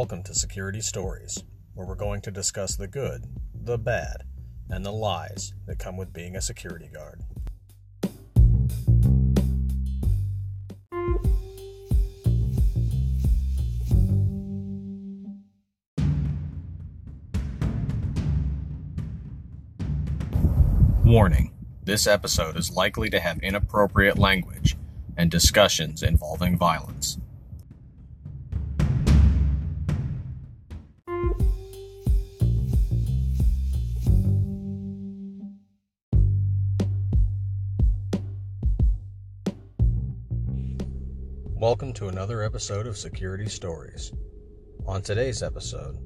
Welcome to Security Stories, where we're going to discuss the good, the bad, and the lies that come with being a security guard. Warning this episode is likely to have inappropriate language and discussions involving violence. To another episode of Security Stories. On today's episode,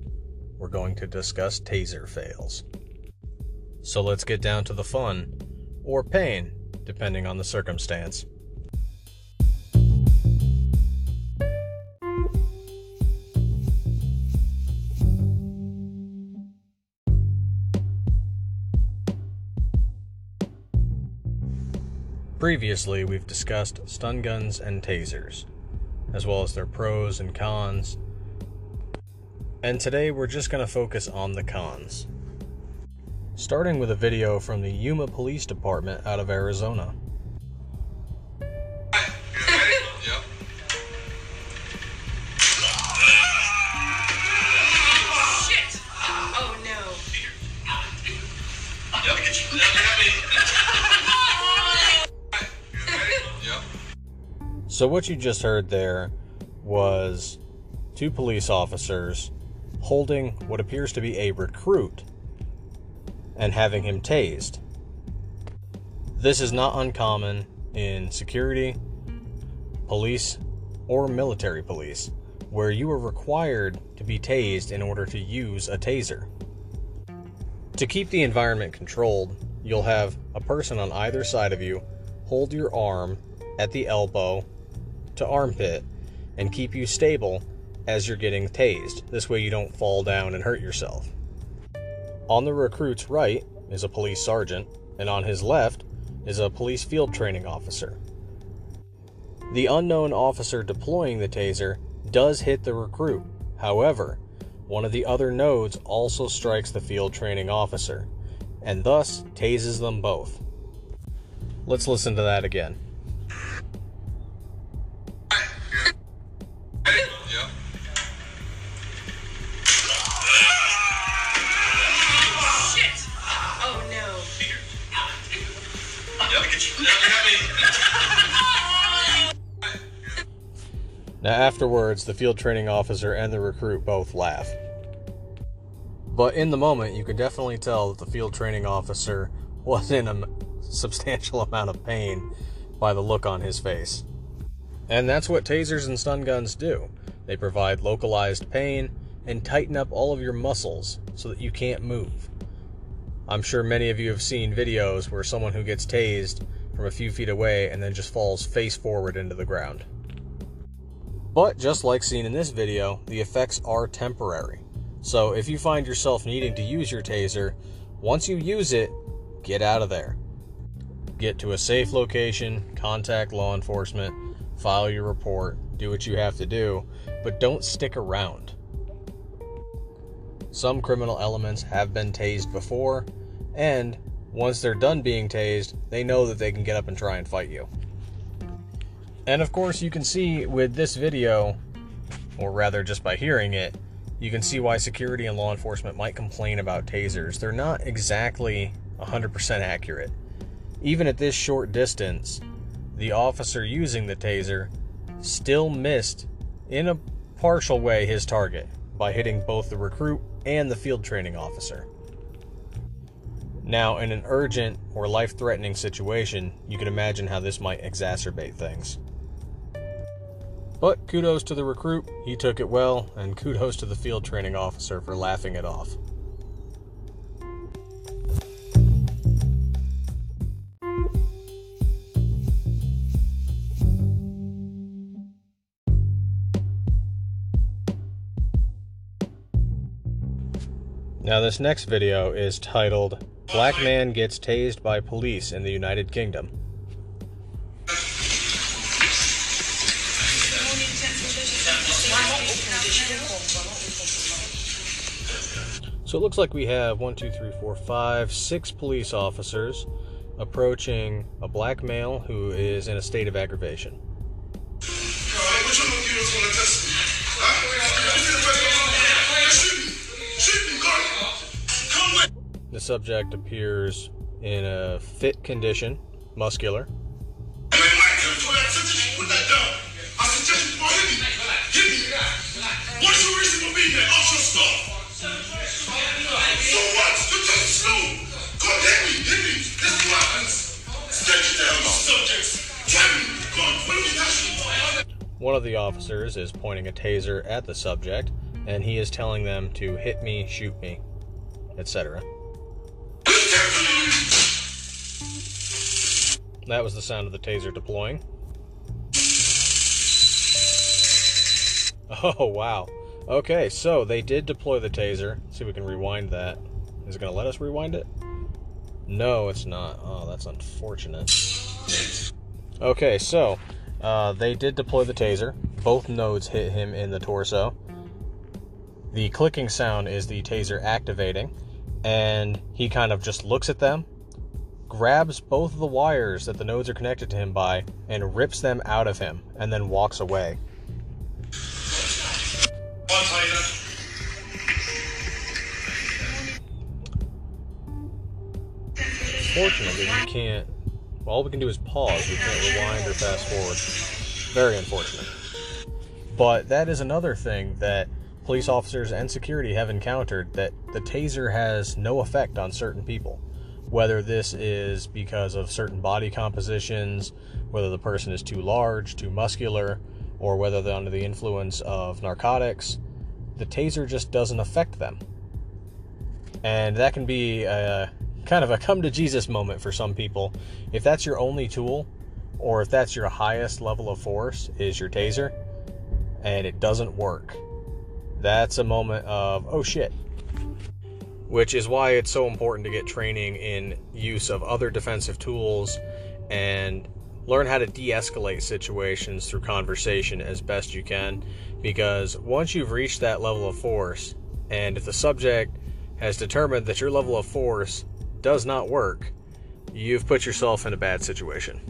we're going to discuss taser fails. So let's get down to the fun, or pain, depending on the circumstance. Previously, we've discussed stun guns and tasers, as well as their pros and cons. And today we're just going to focus on the cons. Starting with a video from the Yuma Police Department out of Arizona. Shit! Oh no. So, what you just heard there was two police officers holding what appears to be a recruit and having him tased. This is not uncommon in security, police, or military police, where you are required to be tased in order to use a taser. To keep the environment controlled, you'll have a person on either side of you hold your arm at the elbow to armpit and keep you stable as you're getting tased. This way you don't fall down and hurt yourself. On the recruit's right is a police sergeant, and on his left is a police field training officer. The unknown officer deploying the taser does hit the recruit. However, one of the other nodes also strikes the field training officer, and thus tases them both. Let's listen to that again. Now, afterwards, the field training officer and the recruit both laugh. But in the moment, you could definitely tell that the field training officer was in a substantial amount of pain by the look on his face. And that's what tasers and stun guns do they provide localized pain and tighten up all of your muscles so that you can't move. I'm sure many of you have seen videos where someone who gets tased from a few feet away and then just falls face forward into the ground. But just like seen in this video, the effects are temporary. So if you find yourself needing to use your taser, once you use it, get out of there. Get to a safe location, contact law enforcement, file your report, do what you have to do, but don't stick around. Some criminal elements have been tased before, and once they're done being tased, they know that they can get up and try and fight you. And of course, you can see with this video, or rather just by hearing it, you can see why security and law enforcement might complain about tasers. They're not exactly 100% accurate. Even at this short distance, the officer using the taser still missed, in a partial way, his target by hitting both the recruit and the field training officer. Now, in an urgent or life threatening situation, you can imagine how this might exacerbate things. But kudos to the recruit, he took it well, and kudos to the field training officer for laughing it off. Now, this next video is titled Black Man Gets Tased by Police in the United Kingdom. So it looks like we have one, two, three, four, five, six police officers approaching a black male who is in a state of aggravation. The subject appears in a fit condition, muscular. What's your reason for being here? Off your stuff. So what? You just slew. Come hit me, hit me. Let's do happens. Stretch down the subjects. Try me. God, what are we touching? One of the officers is pointing a taser at the subject, and he is telling them to hit me, shoot me, etc. That was the sound of the taser deploying. Oh, wow. Okay, so they did deploy the taser. Let's see if we can rewind that. Is it going to let us rewind it? No, it's not. Oh, that's unfortunate. Okay, so uh, they did deploy the taser. Both nodes hit him in the torso. The clicking sound is the taser activating, and he kind of just looks at them, grabs both of the wires that the nodes are connected to him by, and rips them out of him, and then walks away. Fortunately, we can't. All we can do is pause. We can't rewind or fast forward. Very unfortunate. But that is another thing that police officers and security have encountered that the taser has no effect on certain people. Whether this is because of certain body compositions, whether the person is too large, too muscular, or whether they're under the influence of narcotics, the taser just doesn't affect them. And that can be a kind of a come to Jesus moment for some people. If that's your only tool, or if that's your highest level of force, is your taser, and it doesn't work, that's a moment of, oh shit. Which is why it's so important to get training in use of other defensive tools and learn how to de escalate situations through conversation as best you can. Because once you've reached that level of force, and if the subject has determined that your level of force does not work, you've put yourself in a bad situation.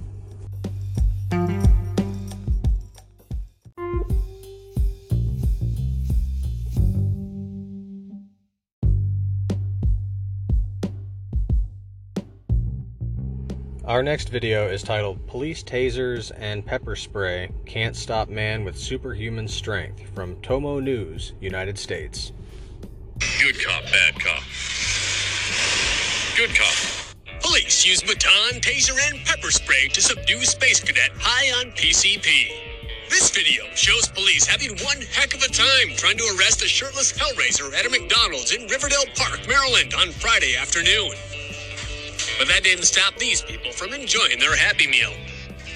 Our next video is titled Police Tasers and Pepper Spray Can't Stop Man with Superhuman Strength from Tomo News, United States. Good cop. Cop. Police use baton, taser, and pepper spray to subdue space cadet high on PCP. This video shows police having one heck of a time trying to arrest a shirtless Hellraiser at a McDonald's in Riverdale Park, Maryland on Friday afternoon. But that didn't stop these people from enjoying their Happy Meal.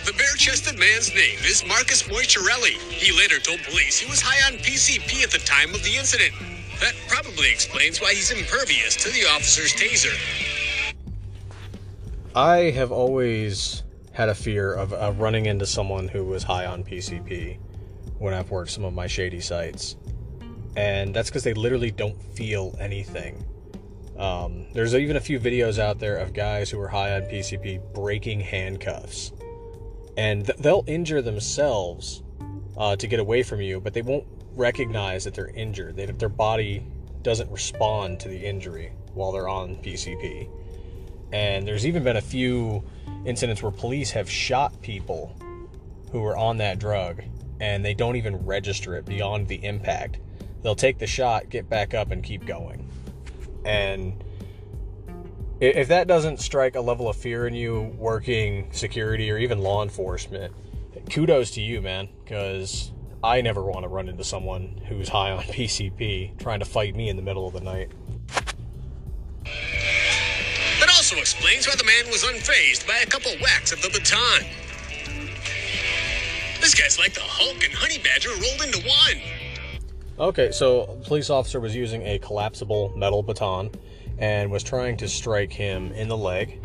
The bare chested man's name is Marcus Moicharelli. He later told police he was high on PCP at the time of the incident. That probably explains why he's impervious to the officer's taser. I have always had a fear of, of running into someone who was high on PCP when I've worked some of my shady sites. And that's because they literally don't feel anything. Um, there's even a few videos out there of guys who are high on PCP breaking handcuffs. And th- they'll injure themselves uh, to get away from you, but they won't recognize that they're injured. They, their body doesn't respond to the injury while they're on PCP. And there's even been a few incidents where police have shot people who are on that drug and they don't even register it beyond the impact. They'll take the shot, get back up, and keep going. And if that doesn't strike a level of fear in you working security or even law enforcement, kudos to you, man, because I never want to run into someone who's high on PCP trying to fight me in the middle of the night. Also explains why the man was unfazed by a couple whacks of the baton. This guy's like the Hulk and Honey Badger rolled into one. Okay, so police officer was using a collapsible metal baton and was trying to strike him in the leg.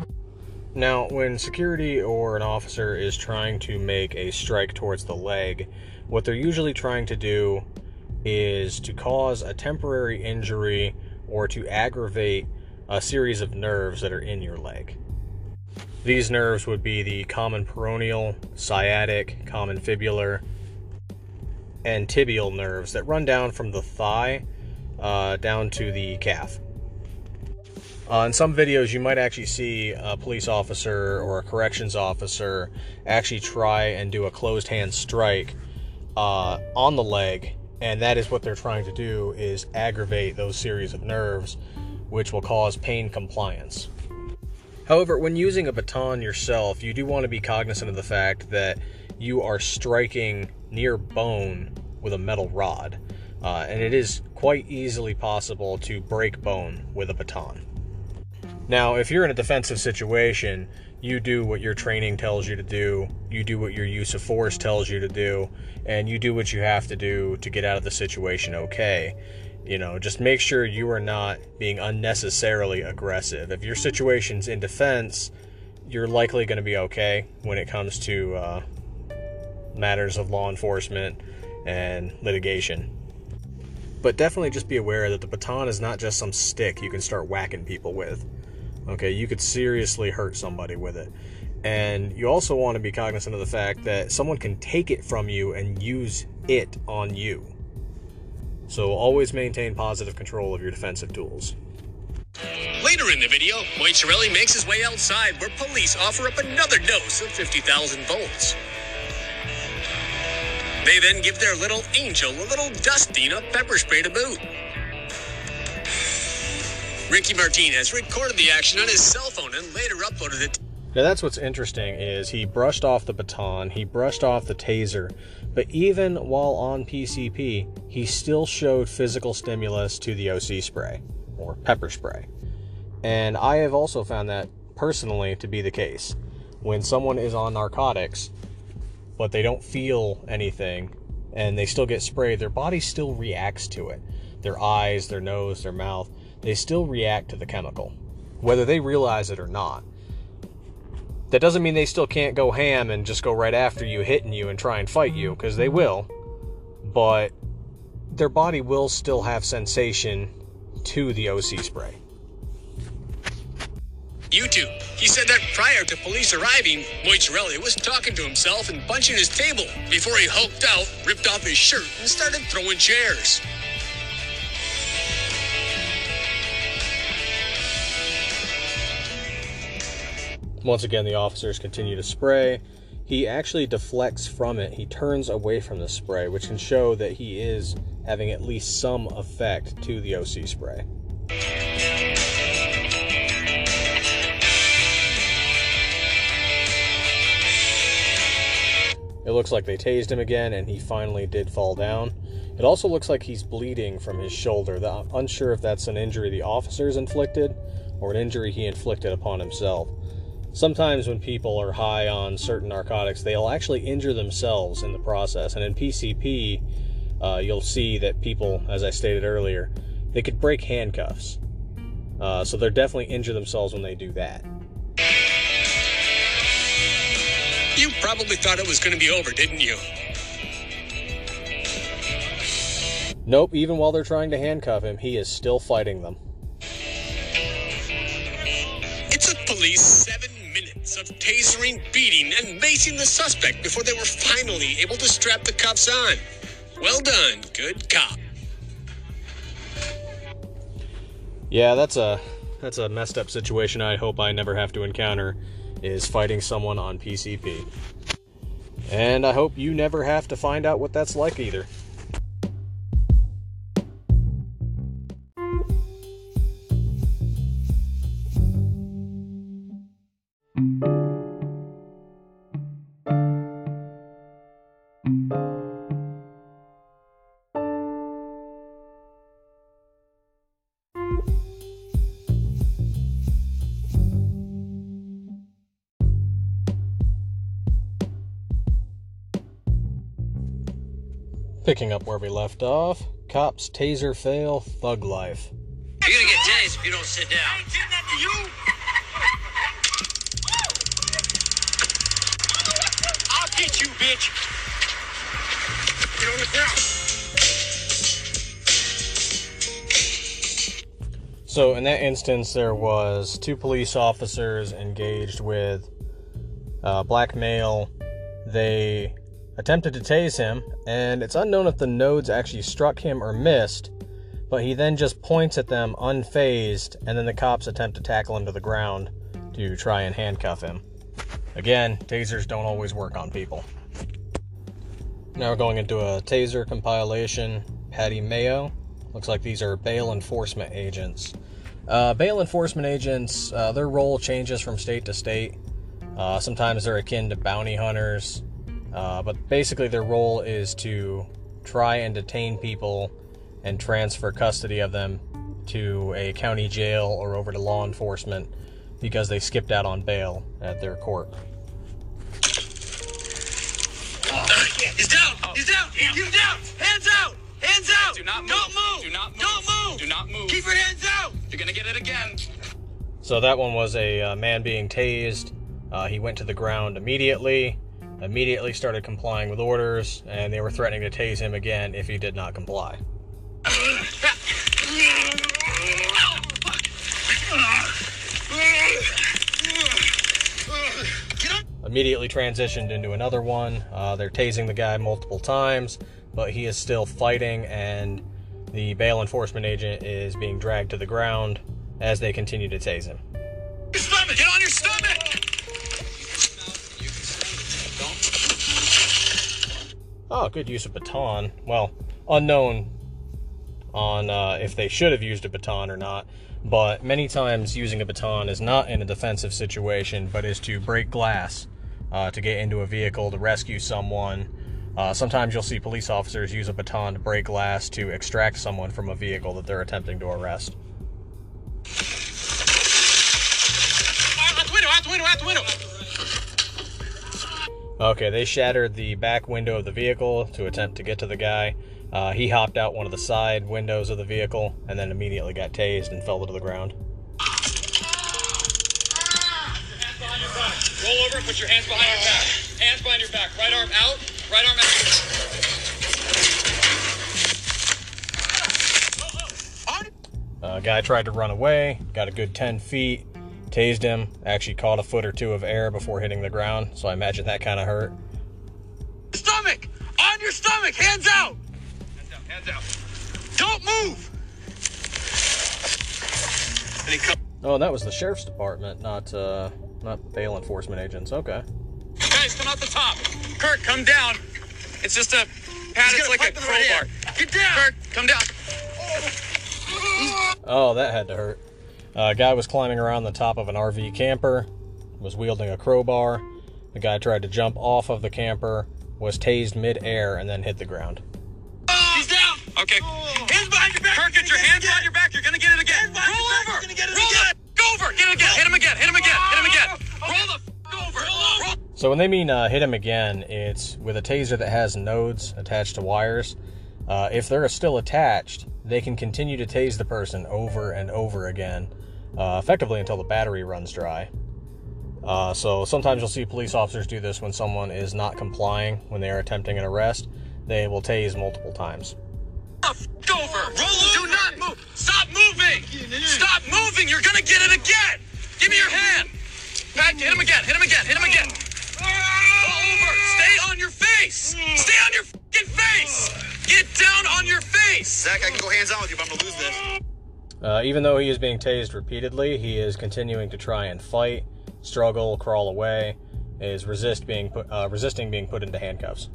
Now, when security or an officer is trying to make a strike towards the leg, what they're usually trying to do is to cause a temporary injury or to aggravate a series of nerves that are in your leg. These nerves would be the common peroneal, sciatic, common fibular, and tibial nerves that run down from the thigh uh, down to the calf. Uh, in some videos, you might actually see a police officer or a corrections officer actually try and do a closed hand strike uh, on the leg, and that is what they're trying to do is aggravate those series of nerves, which will cause pain compliance. However, when using a baton yourself, you do want to be cognizant of the fact that you are striking near bone with a metal rod, uh, and it is quite easily possible to break bone with a baton. Now, if you're in a defensive situation, you do what your training tells you to do, you do what your use of force tells you to do, and you do what you have to do to get out of the situation okay. You know, just make sure you are not being unnecessarily aggressive. If your situation's in defense, you're likely going to be okay when it comes to uh, matters of law enforcement and litigation. But definitely just be aware that the baton is not just some stick you can start whacking people with. Okay, you could seriously hurt somebody with it. And you also want to be cognizant of the fact that someone can take it from you and use it on you. So always maintain positive control of your defensive tools. Later in the video, Moichirelli makes his way outside where police offer up another dose of 50,000 volts. They then give their little angel a little dusting of pepper spray to boot. Ricky Martinez recorded the action on his cell phone and later uploaded it. Now that's what's interesting is he brushed off the baton, he brushed off the taser, but even while on PCP, he still showed physical stimulus to the OC spray or pepper spray. And I have also found that personally to be the case. When someone is on narcotics, but they don't feel anything and they still get sprayed, their body still reacts to it. Their eyes, their nose, their mouth, they still react to the chemical, whether they realize it or not. That doesn't mean they still can't go ham and just go right after you, hitting you and try and fight you, because they will. But their body will still have sensation to the OC spray. YouTube. He said that prior to police arriving, Moichirelli was talking to himself and punching his table before he hulked out, ripped off his shirt, and started throwing chairs. Once again, the officers continue to spray. He actually deflects from it. He turns away from the spray, which can show that he is having at least some effect to the OC spray. It looks like they tased him again, and he finally did fall down. It also looks like he's bleeding from his shoulder. I'm unsure if that's an injury the officers inflicted or an injury he inflicted upon himself. Sometimes, when people are high on certain narcotics, they'll actually injure themselves in the process. And in PCP, uh, you'll see that people, as I stated earlier, they could break handcuffs. Uh, so they're definitely injure themselves when they do that. You probably thought it was going to be over, didn't you? Nope, even while they're trying to handcuff him, he is still fighting them. It took police seven of tasering, beating, and macing the suspect before they were finally able to strap the cuffs on. Well done, good cop. Yeah, that's a that's a messed up situation I hope I never have to encounter is fighting someone on PCP. And I hope you never have to find out what that's like either. Picking up where we left off, cops taser fail, thug life. You're gonna get tased if you don't sit down. I'll get you, bitch. Get on the ground. So in that instance, there was two police officers engaged with uh, black male. They attempted to tase him, and it's unknown if the nodes actually struck him or missed. But he then just points at them unfazed, and then the cops attempt to tackle him to the ground to try and handcuff him. Again, tasers don't always work on people. Now we're going into a taser compilation. Patty Mayo. Looks like these are bail enforcement agents. Uh, bail enforcement agents, uh, their role changes from state to state. Uh, sometimes they're akin to bounty hunters, uh, but basically their role is to try and detain people and transfer custody of them to a county jail or over to law enforcement because they skipped out on bail at their court. He's down. He's down. He's down. Hands out. Hands out. Do not move. Don't move. Do not move. Don't move. Do not move. Keep your hands out. You're gonna get it again. So that one was a uh, man being tased. Uh, he went to the ground immediately, immediately started complying with orders, and they were threatening to tase him again if he did not comply. Immediately transitioned into another one. Uh, they're tasing the guy multiple times, but he is still fighting, and the bail enforcement agent is being dragged to the ground as they continue to tase him. Oh, good use of baton. Well, unknown on uh, if they should have used a baton or not, but many times using a baton is not in a defensive situation, but is to break glass, uh, to get into a vehicle, to rescue someone. Uh, sometimes you'll see police officers use a baton to break glass to extract someone from a vehicle that they're attempting to arrest. Okay, they shattered the back window of the vehicle to attempt to get to the guy. Uh, he hopped out one of the side windows of the vehicle and then immediately got tased and fell to the ground. Roll over put your hands behind your back. Hands behind your back. Right arm out. Right arm out. Uh, guy tried to run away, got a good 10 feet, tased him, actually caught a foot or two of air before hitting the ground, so I imagine that kind of hurt. Stomach. On your stomach. Hands out. Hands out. Hands out. Don't move. And he comes. Oh, that was the sheriff's department, not uh, not bail enforcement agents. Okay. Guys, come out the top. Kurt, come down. It's just a pad. He's It's got a like a pipe in the right crowbar. Get down. Kurt, come down. Oh, that had to hurt. Uh, a guy was climbing around the top of an RV camper, was wielding a crowbar. The guy tried to jump off of the camper, was tased mid-air, and then hit the ground. He's down. Okay. Hands behind your back. Kurt, get your hands behind your back. You're gonna get it again. Hands behind Roll over. You're gonna get it Roll again. the f- over. Get it again. Hit him again. Hit him again. Hit him again. Roll the f- over. Roll. So when they mean uh, hit him again, it's with a taser that has nodes attached to wires. Uh, if they're still attached, they can continue to tase the person over and over again, uh, effectively until the battery runs dry. Uh, so sometimes you'll see police officers do this when someone is not complying when they are attempting an arrest. They will tase multiple times. Over. Roll over. Do not move. Stop moving. Stop moving. You're gonna get it again. Give me your hand. Pat, hit him again. Hit him again. Hit him again. Roll over. Stay on your face. Stay on your fucking face. Get down on your face. Zach, I can go hands on with you, but I'm gonna lose this. Uh, even though he is being tased repeatedly, he is continuing to try and fight, struggle, crawl away, is resist being put, uh, resisting being put into handcuffs.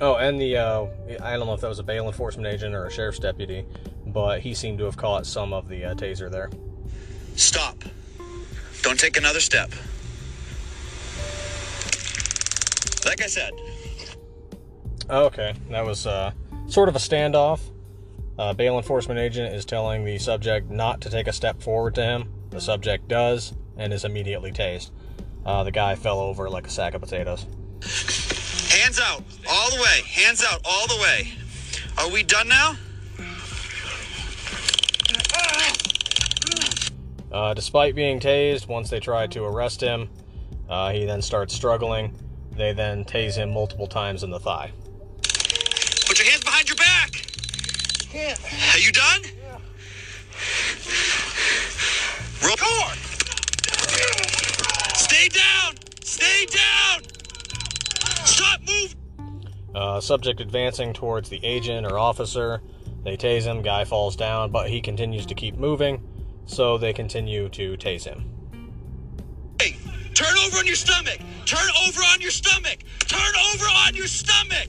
Oh, and the uh, I don't know if that was a bail enforcement agent or a sheriff's deputy, but he seemed to have caught some of the uh, taser there. Stop. Don't take another step. Like I said, Okay, that was uh, sort of a standoff. Uh, bail enforcement agent is telling the subject not to take a step forward to him. The subject does and is immediately tased. Uh, the guy fell over like a sack of potatoes. hands out, all the way. Hands out, all the way. Are we done now? Uh, despite being tased, once they try to arrest him, uh, he then starts struggling. They then tase him multiple times in the thigh. Put your hands behind your back. Are you done? Roll. Core. Stay down. Stay down. Stop moving. Uh, subject advancing towards the agent or officer. They tase him, guy falls down, but he continues to keep moving, so they continue to tase him. Hey, turn over on your stomach. Turn over on your stomach. Turn over on your stomach.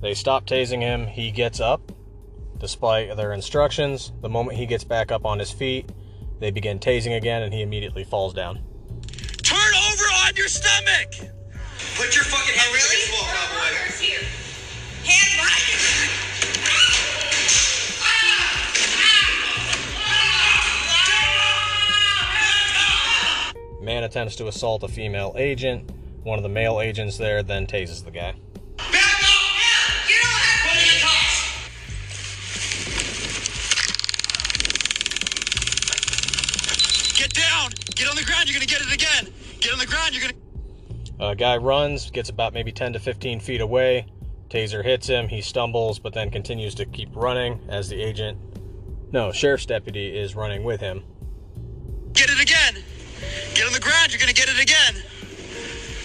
They stop tasing him, he gets up, despite their instructions. The moment he gets back up on his feet, they begin tasing again, and he immediately falls down. Turn over on your stomach. Put your fucking head against the wall, cowboy. Hands behind you. Man attempts to assault a female agent. One of the male agents there then tases the guy. You're gonna. A guy runs, gets about maybe 10 to 15 feet away. Taser hits him. He stumbles, but then continues to keep running as the agent, no, sheriff's deputy is running with him. Get it again. Get on the ground. You're gonna get it again.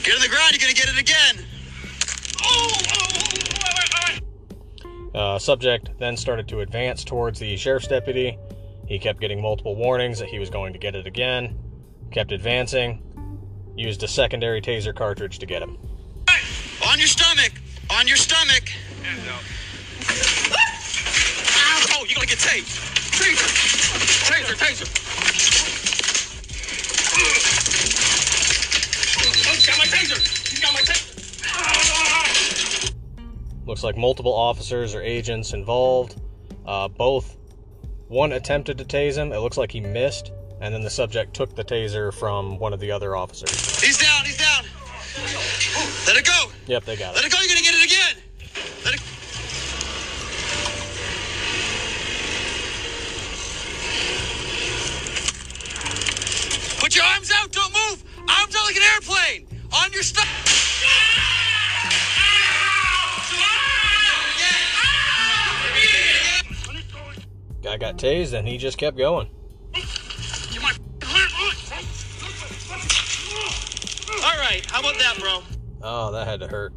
Get on the ground. You're gonna get it again. Uh, subject then started to advance towards the sheriff's deputy. He kept getting multiple warnings that he was going to get it again. Kept advancing. Used a secondary taser cartridge to get him. On your stomach. On your stomach. Oh, you're gonna get tased. Taser. Taser, taser. He's got my taser. He's got my taser. Looks like multiple officers or agents involved. Uh, both. One attempted to tase him. It looks like he missed. And then the subject took the taser from one of the other officers. He's down. He's down. Let it go. Yep, they got it. Let it. go. You're gonna get it again. Let it. Put your arms out. Don't move. Arms out like an airplane. On your stomach. Guy got tased and he just kept going. Right. How about that, bro? Oh, that had to hurt.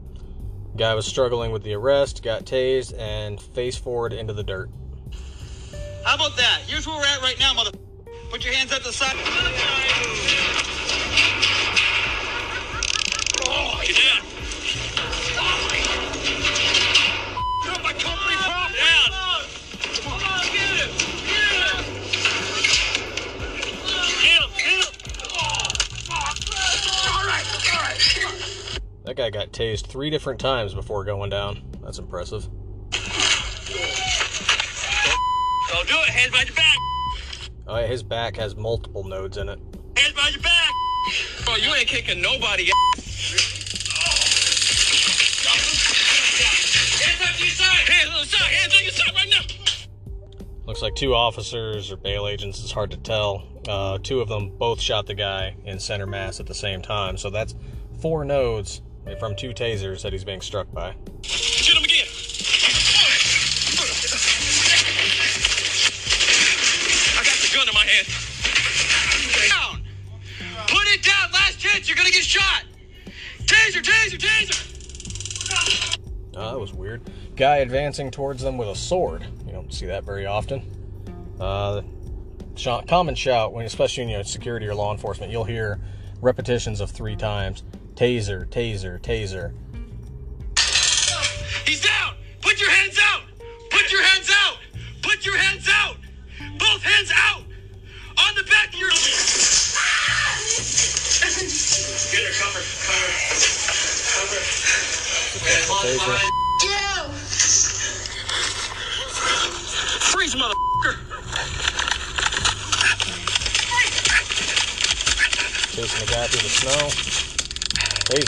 Guy was struggling with the arrest, got tased, and face forward into the dirt. How about that? Here's where we're at right now, mother. Put your hands at the side. Oh, get That guy got tased three different times before going down. That's impressive. Don't do it. Hands behind your back. Oh, yeah, his back has multiple nodes in it. Hands behind your back. Bro, you ain't kicking nobody. Hands up to your side. Hands on the side. Hands on your side right now. Looks like two officers or bail agents. It's hard to tell. Uh, two of them both shot the guy in center mass at the same time. So that's four nodes from two tasers that he's being struck by. Shoot him again. I got the gun in my hand. Down. Put it down. Last chance. You're gonna get shot. Taser, taser, taser. Oh, that was weird. Guy advancing towards them with a sword. You don't see that very often. Uh, shout, common shout, when especially in you know, security or law enforcement, you'll hear repetitions of three times: taser, taser, taser. He's down. Put your hands out. Put your hands out. Put your hands out. Both hands out. On the back of your. Get her, cover, cover, cover. Freeze, motherfucker. Chasing the guy through the snow. Crazy.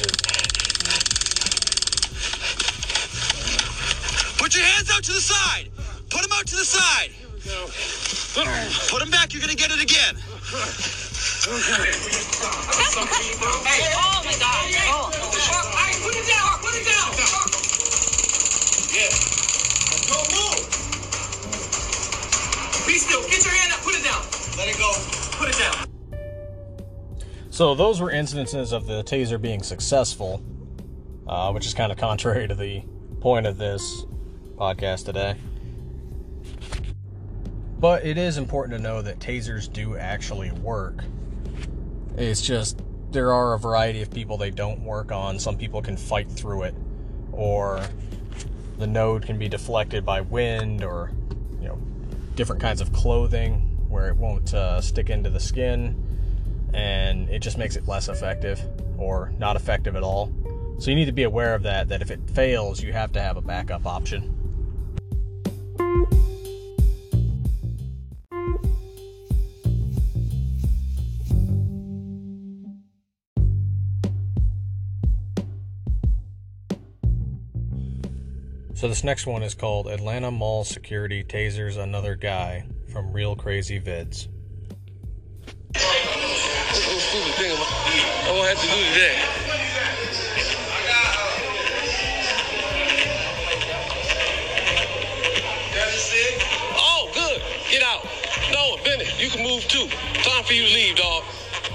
Put your hands out to the side. Put them out to the side. Here we go. Put them back. You're gonna get it again. hey, oh my God. Oh. All right, put it down. Put it down. Yeah. Don't move. Be still. Get your hand up. Put it down. Let it go. Put it down. So those were incidences of the taser being successful, uh, which is kind of contrary to the point of this podcast today. But it is important to know that tasers do actually work. It's just there are a variety of people they don't work on. Some people can fight through it, or the node can be deflected by wind, or you know, different kinds of clothing where it won't uh, stick into the skin and it just makes it less effective or not effective at all. So you need to be aware of that, that if it fails, you have to have a backup option. So this next one is called Atlanta Mall Security Tasers Another Guy from Real Crazy Vids. I'm gonna have to do today. Oh, good. Get out. No, Bennett, you can move too. Time for you to leave, dog.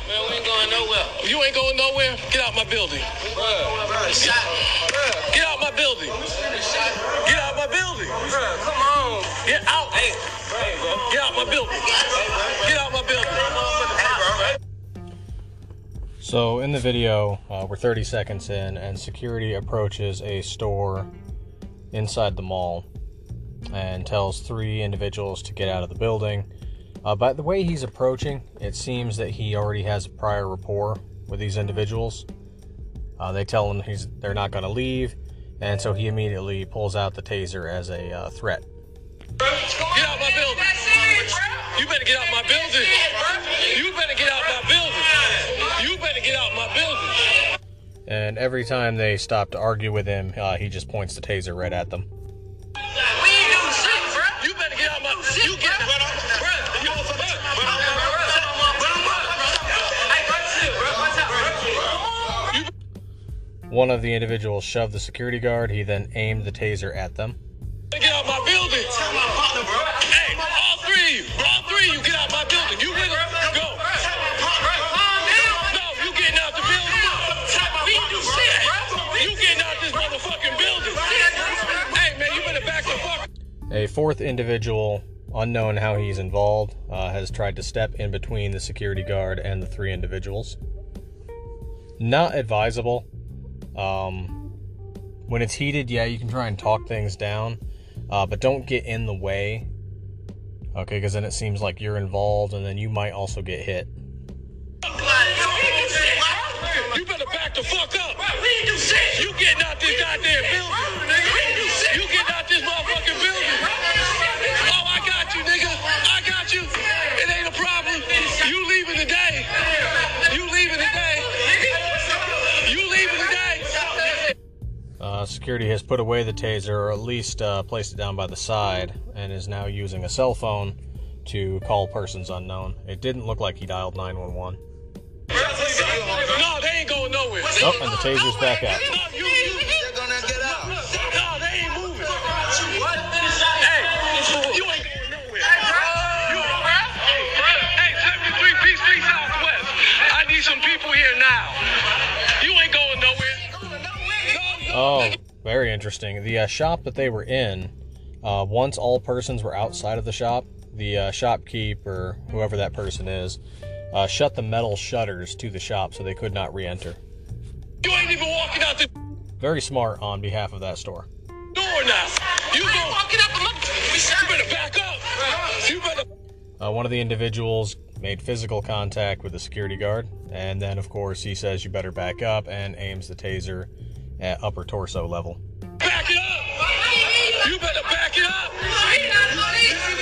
Man, we ain't going nowhere. You ain't going nowhere? Get out my building. Get out my building. Get out my building. come on. Get out. Hey, Get out my building. Get out my building. So in the video, uh, we're 30 seconds in, and security approaches a store inside the mall and tells three individuals to get out of the building. Uh, by the way he's approaching, it seems that he already has a prior rapport with these individuals. Uh, they tell him he's they're not going to leave, and so he immediately pulls out the taser as a uh, threat. Get out my building. You better get out my building. You better get out my building. You better get out my building. And every time they stop to argue with him, uh, he just points the taser right at them. We ain't doing shit, bro. You better get out my. You get out. One of the individuals shoved the security guard. He then aimed the taser at them. A fourth individual, unknown how he's involved, uh, has tried to step in between the security guard and the three individuals. Not advisable. Um, when it's heated, yeah, you can try and talk things down, uh, but don't get in the way. Okay, because then it seems like you're involved, and then you might also get hit. You better the fuck up. We ain't do shit. You getting out this goddamn building. You getting out this motherfucking building. Oh, I got you, nigga. I got you. It ain't a problem. You leaving today. You leaving today. You leaving today. Uh, security has put away the taser, or at least uh, placed it down by the side, and is now using a cell phone to call persons unknown. It didn't look like he dialed 911. No, they ain't going nowhere. Oh, and the taser's back out. No, you, you. No, they ain't moving. Hey, you ain't going nowhere. You, hey, 73 Peace Street Southwest. I need some people here now. You ain't going nowhere. Oh, very interesting. The uh, shop that they were in, uh, once all persons were outside of the shop, the uh, shopkeep or whoever that person is uh, shut the metal shutters to the shop so they could not re enter. You ain't even walking out the Very smart on behalf of that store. door now. You go. Walking up the You better back up. You better. Uh, one of the individuals made physical contact with the security guard, and then, of course, he says, You better back up, and aims the taser at upper torso level. Back it up. You better back it up.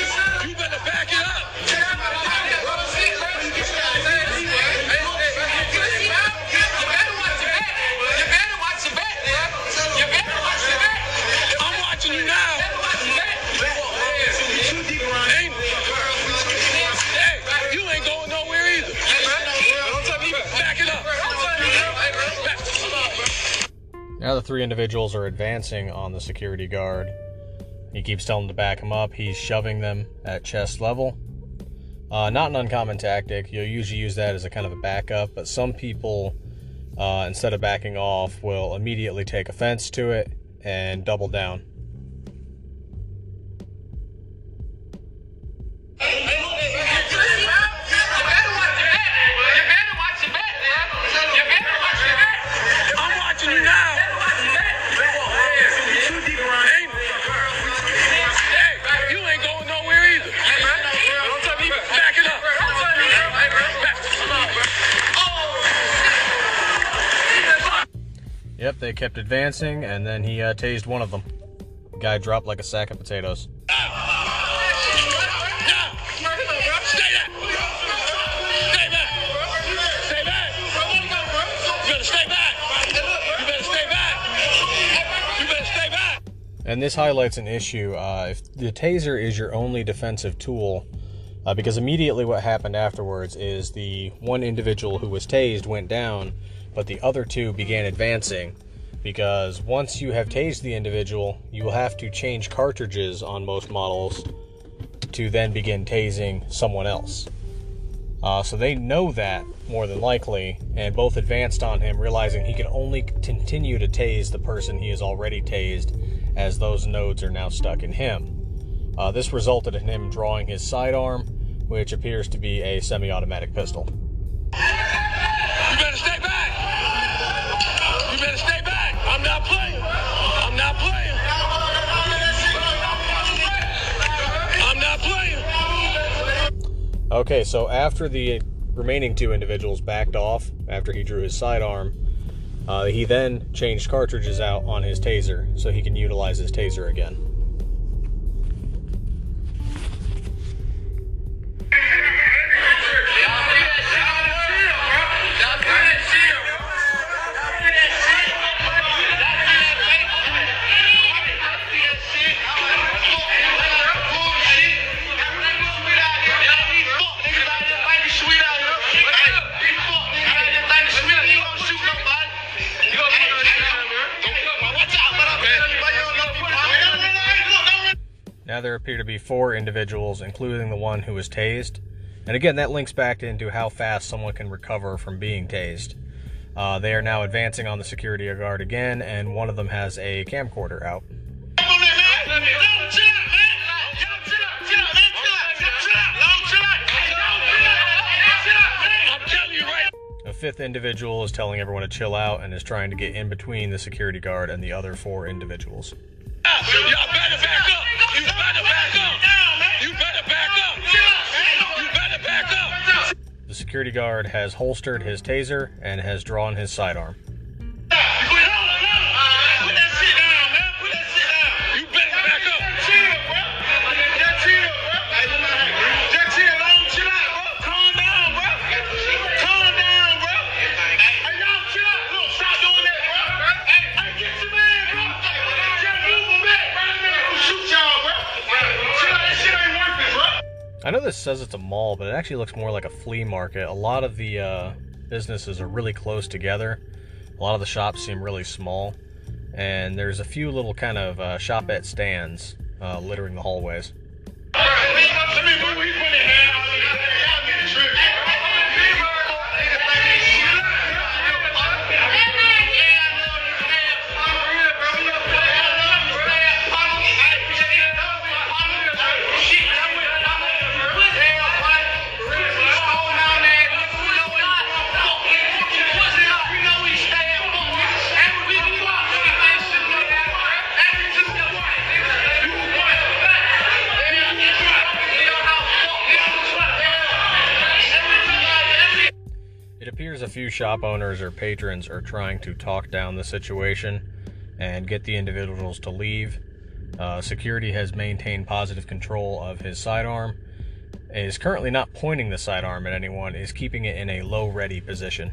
Now the three individuals are advancing on the security guard. He keeps telling them to back him up. He's shoving them at chest level. Uh, not an uncommon tactic. You'll usually use that as a kind of a backup, but some people, uh, instead of backing off, will immediately take offense to it and double down. They kept advancing, and then he uh, tased one of them. The guy dropped like a sack of potatoes. And this highlights an issue. Uh, if the taser is your only defensive tool, uh, because immediately what happened afterwards is the one individual who was tased went down, but the other two began advancing. Because once you have tased the individual, you will have to change cartridges on most models to then begin tasing someone else. Uh, so they know that more than likely, and both advanced on him, realizing he can only continue to tase the person he has already tased, as those nodes are now stuck in him. Uh, this resulted in him drawing his sidearm, which appears to be a semi automatic pistol. You better stay back. Okay, so after the remaining two individuals backed off, after he drew his sidearm, uh, he then changed cartridges out on his taser so he can utilize his taser again. There appear to be four individuals, including the one who was tased. And again, that links back into how fast someone can recover from being tased. Uh, they are now advancing on the security guard again, and one of them has a camcorder out. A fifth individual is telling everyone to chill out and is trying to get in between the security guard and the other four individuals. Y'all better back up. The security guard has holstered his taser and has drawn his sidearm. I know this says it's a mall, but it actually looks more like a flea market. A lot of the uh, businesses are really close together. A lot of the shops seem really small, and there's a few little kind of uh, shop at stands uh, littering the hallways. Few shop owners or patrons are trying to talk down the situation and get the individuals to leave. Uh, security has maintained positive control of his sidearm, is currently not pointing the sidearm at anyone, is keeping it in a low ready position.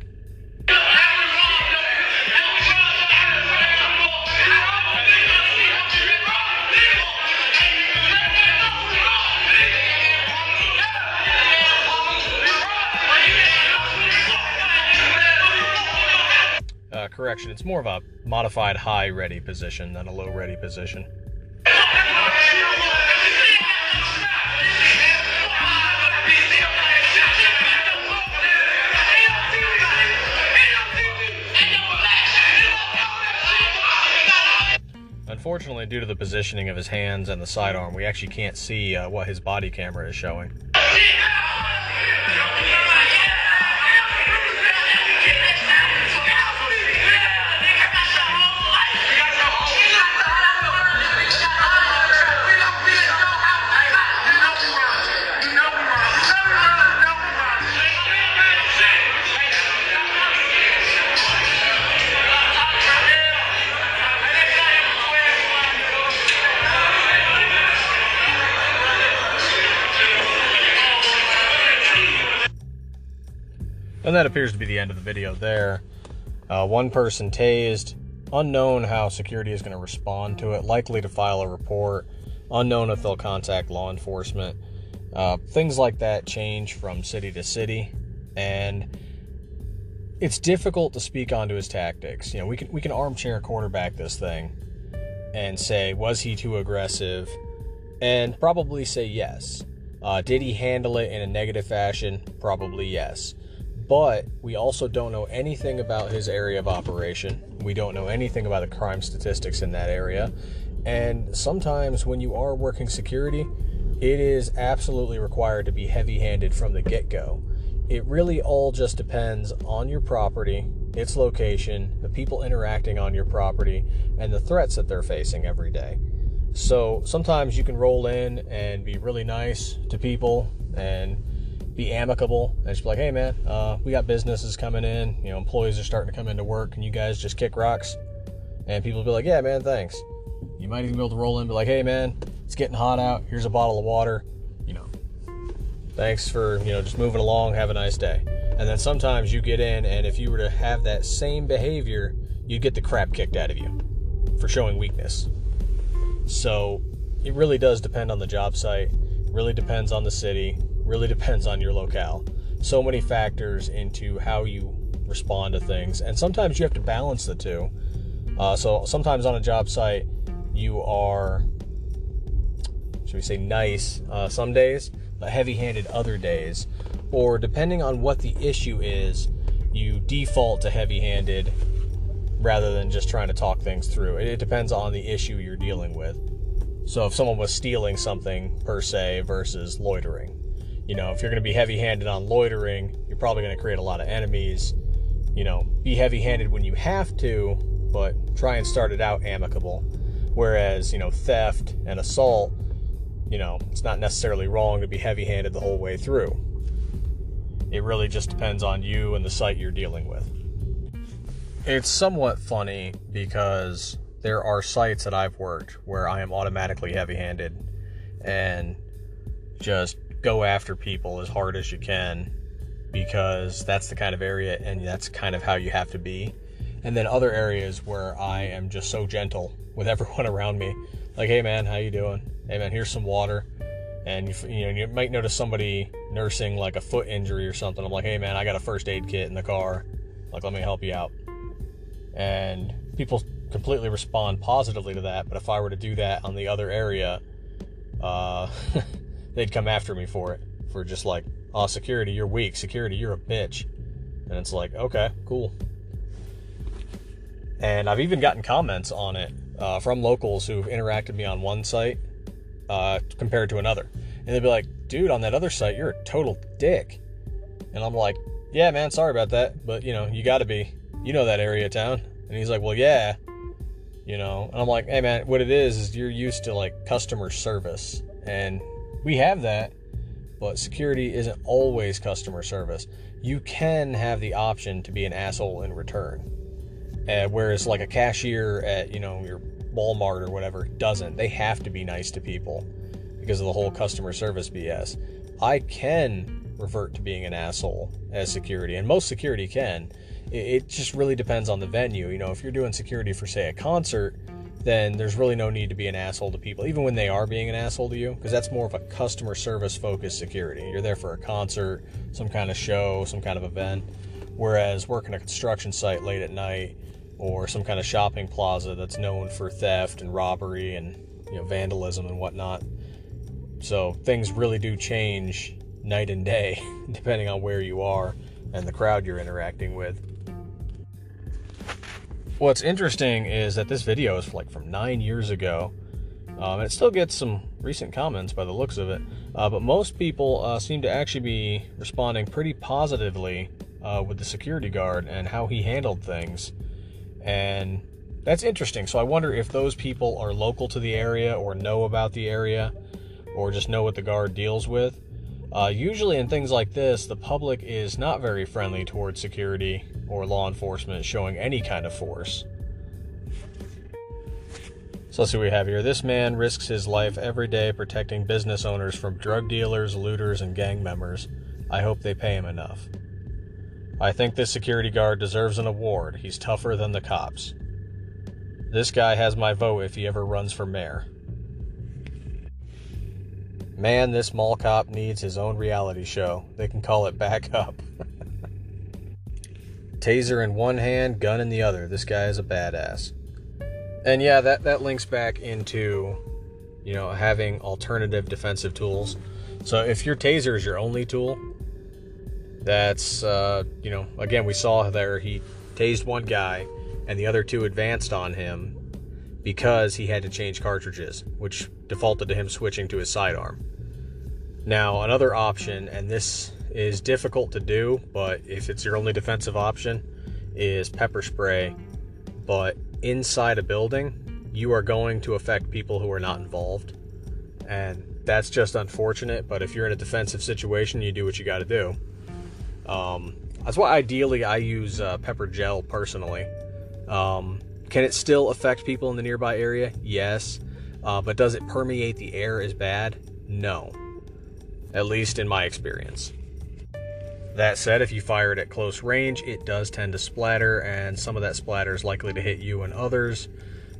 correction. It's more of a modified high ready position than a low ready position. Unfortunately, due to the positioning of his hands and the sidearm, we actually can't see uh, what his body camera is showing. And that appears to be the end of the video there. Uh, one person tased, unknown how security is going to respond to it, likely to file a report, unknown if they'll contact law enforcement. Uh, things like that change from city to city, and it's difficult to speak onto his tactics. You know, we can we can armchair quarterback this thing and say, was he too aggressive? And probably say yes. Uh, did he handle it in a negative fashion? Probably yes but we also don't know anything about his area of operation. We don't know anything about the crime statistics in that area. And sometimes when you are working security, it is absolutely required to be heavy handed from the get go. It really all just depends on your property, its location, the people interacting on your property, and the threats that they're facing every day. So sometimes you can roll in and be really nice to people and be amicable and just be like, hey man, uh, we got businesses coming in, you know, employees are starting to come into work, and you guys just kick rocks? And people will be like, yeah man, thanks. You might even be able to roll in and be like, hey man, it's getting hot out, here's a bottle of water, you know, thanks for, you know, just moving along, have a nice day. And then sometimes you get in, and if you were to have that same behavior, you'd get the crap kicked out of you for showing weakness. So it really does depend on the job site, really depends on the city, really depends on your locale. So many factors into how you respond to things, and sometimes you have to balance the two. Uh, so sometimes on a job site, you are, should we say, nice uh, some days, but heavy-handed other days, or depending on what the issue is, you default to heavy-handed rather than just trying to talk things through. It, it depends on the issue you're dealing with. So if someone was stealing something per se versus loitering you know, if you're going to be heavy handed on loitering, you're probably going to create a lot of enemies. You know, be heavy handed when you have to, but try and start it out amicable. Whereas, you know, theft and assault, you know, it's not necessarily wrong to be heavy handed the whole way through. It really just depends on you and the site you're dealing with. It's somewhat funny because there are sites that I've worked where I am automatically heavy handed and just go after people as hard as you can because that's the kind of area and that's kind of how you have to be. And then other areas where I am just so gentle with everyone around me. Like, hey man, how you doing? Hey man, here's some water. And you, you know, you might notice somebody nursing like a foot injury or something. I'm like, hey man, I got a first aid kit in the car. Like, let me help you out. And people completely respond positively to that. But if I were to do that on the other area, uh, they'd come after me for it. For just like, oh, security, you're weak. Security, you're a bitch. And it's like, okay, cool. And I've even gotten comments on it uh, from locals who've interacted me on one site uh, compared to another. And they'd be like, dude, on that other site, you're a total dick. And I'm like, yeah, man, sorry about that. But, you know, you got to be. You know that area of town. And he's like, well, yeah. You know, and I'm like, hey, man, what it is, is you're used to like customer service. And we have that, but security isn't always customer service. You can have the option to be an asshole in return. Uh, whereas like a cashier at, you know, your Walmart or whatever doesn't. They have to be nice to people because of the whole customer service BS. I can revert to being an asshole as security, and most security can. It just really depends on the venue. You know, if you're doing security for, say, a concert, then there's really no need to be an asshole to people, even when they are being an asshole to you, because that's more of a customer service focused security. You're there for a concert, some kind of show, some kind of event. Whereas working a construction site late at night or some kind of shopping plaza that's known for theft and robbery and you know, vandalism and whatnot. So things really do change night and day depending on where you are and the crowd you're interacting with. What's interesting is that this video is like from nine years ago. Um, and it still gets some recent comments by the looks of it. Uh, but most people uh, seem to actually be responding pretty positively uh, with the security guard and how he handled things. And that's interesting. So I wonder if those people are local to the area or know about the area or just know what the guard deals with. Uh, usually, in things like this, the public is not very friendly towards security or law enforcement showing any kind of force. So let's see what we have here. This man risks his life every day protecting business owners from drug dealers, looters, and gang members. I hope they pay him enough. I think this security guard deserves an award. He's tougher than the cops. This guy has my vote if he ever runs for mayor. Man, this mall cop needs his own reality show. They can call it Back Up. Taser in one hand, gun in the other. This guy is a badass. And yeah, that, that links back into, you know, having alternative defensive tools. So if your taser is your only tool, that's, uh, you know, again, we saw there he tased one guy and the other two advanced on him because he had to change cartridges, which defaulted to him switching to his sidearm. Now, another option, and this is difficult to do, but if it's your only defensive option, is pepper spray. But inside a building, you are going to affect people who are not involved. And that's just unfortunate, but if you're in a defensive situation, you do what you got to do. Um, that's why ideally I use uh, pepper gel personally. Um, can it still affect people in the nearby area? Yes. Uh, but does it permeate the air as bad? No. At least in my experience. That said, if you fire it at close range, it does tend to splatter, and some of that splatter is likely to hit you and others,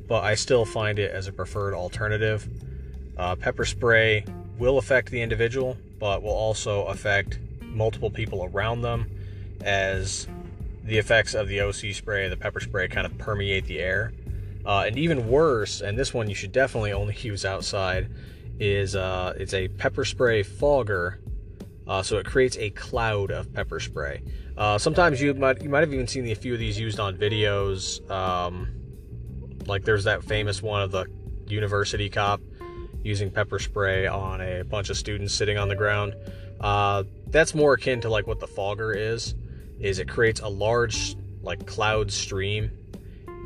but I still find it as a preferred alternative. Uh, pepper spray will affect the individual, but will also affect multiple people around them as the effects of the OC spray, the pepper spray, kind of permeate the air. Uh, and even worse, and this one you should definitely only use outside, is uh, it's a pepper spray fogger uh, so it creates a cloud of pepper spray. Uh, sometimes you might you might have even seen a few of these used on videos. Um, like there's that famous one of the university cop using pepper spray on a bunch of students sitting on the ground. Uh, that's more akin to like what the fogger is. Is it creates a large like cloud stream,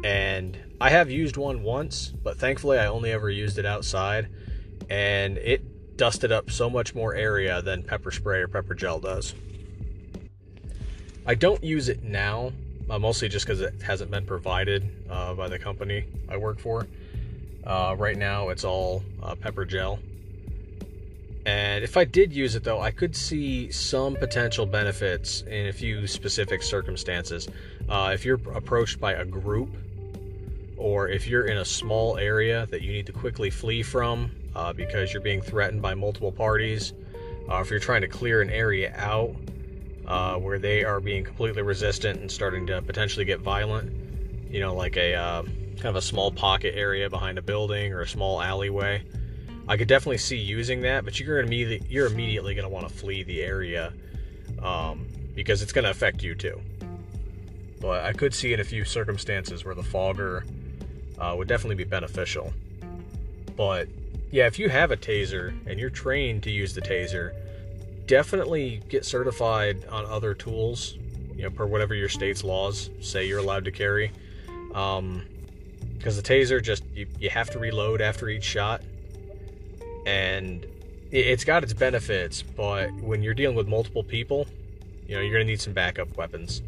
and I have used one once, but thankfully I only ever used it outside, and it dusted up so much more area than pepper spray or pepper gel does. I don't use it now, uh, mostly just because it hasn't been provided uh, by the company I work for. Uh, right now, it's all uh, pepper gel. And if I did use it though, I could see some potential benefits in a few specific circumstances. Uh, if you're approached by a group, or if you're in a small area that you need to quickly flee from, uh, because you're being threatened by multiple parties. Uh, if you're trying to clear an area out uh, where they are being completely resistant and starting to potentially get violent, you know, like a uh, kind of a small pocket area behind a building or a small alleyway, I could definitely see using that. But you're immediately you're immediately going to want to flee the area um, because it's going to affect you too. But I could see in a few circumstances where the fogger uh, would definitely be beneficial. But yeah, if you have a taser and you're trained to use the taser, definitely get certified on other tools, you know, per whatever your state's laws say you're allowed to carry. Um, because the taser just you, you have to reload after each shot, and it, it's got its benefits, but when you're dealing with multiple people, you know, you're gonna need some backup weapons,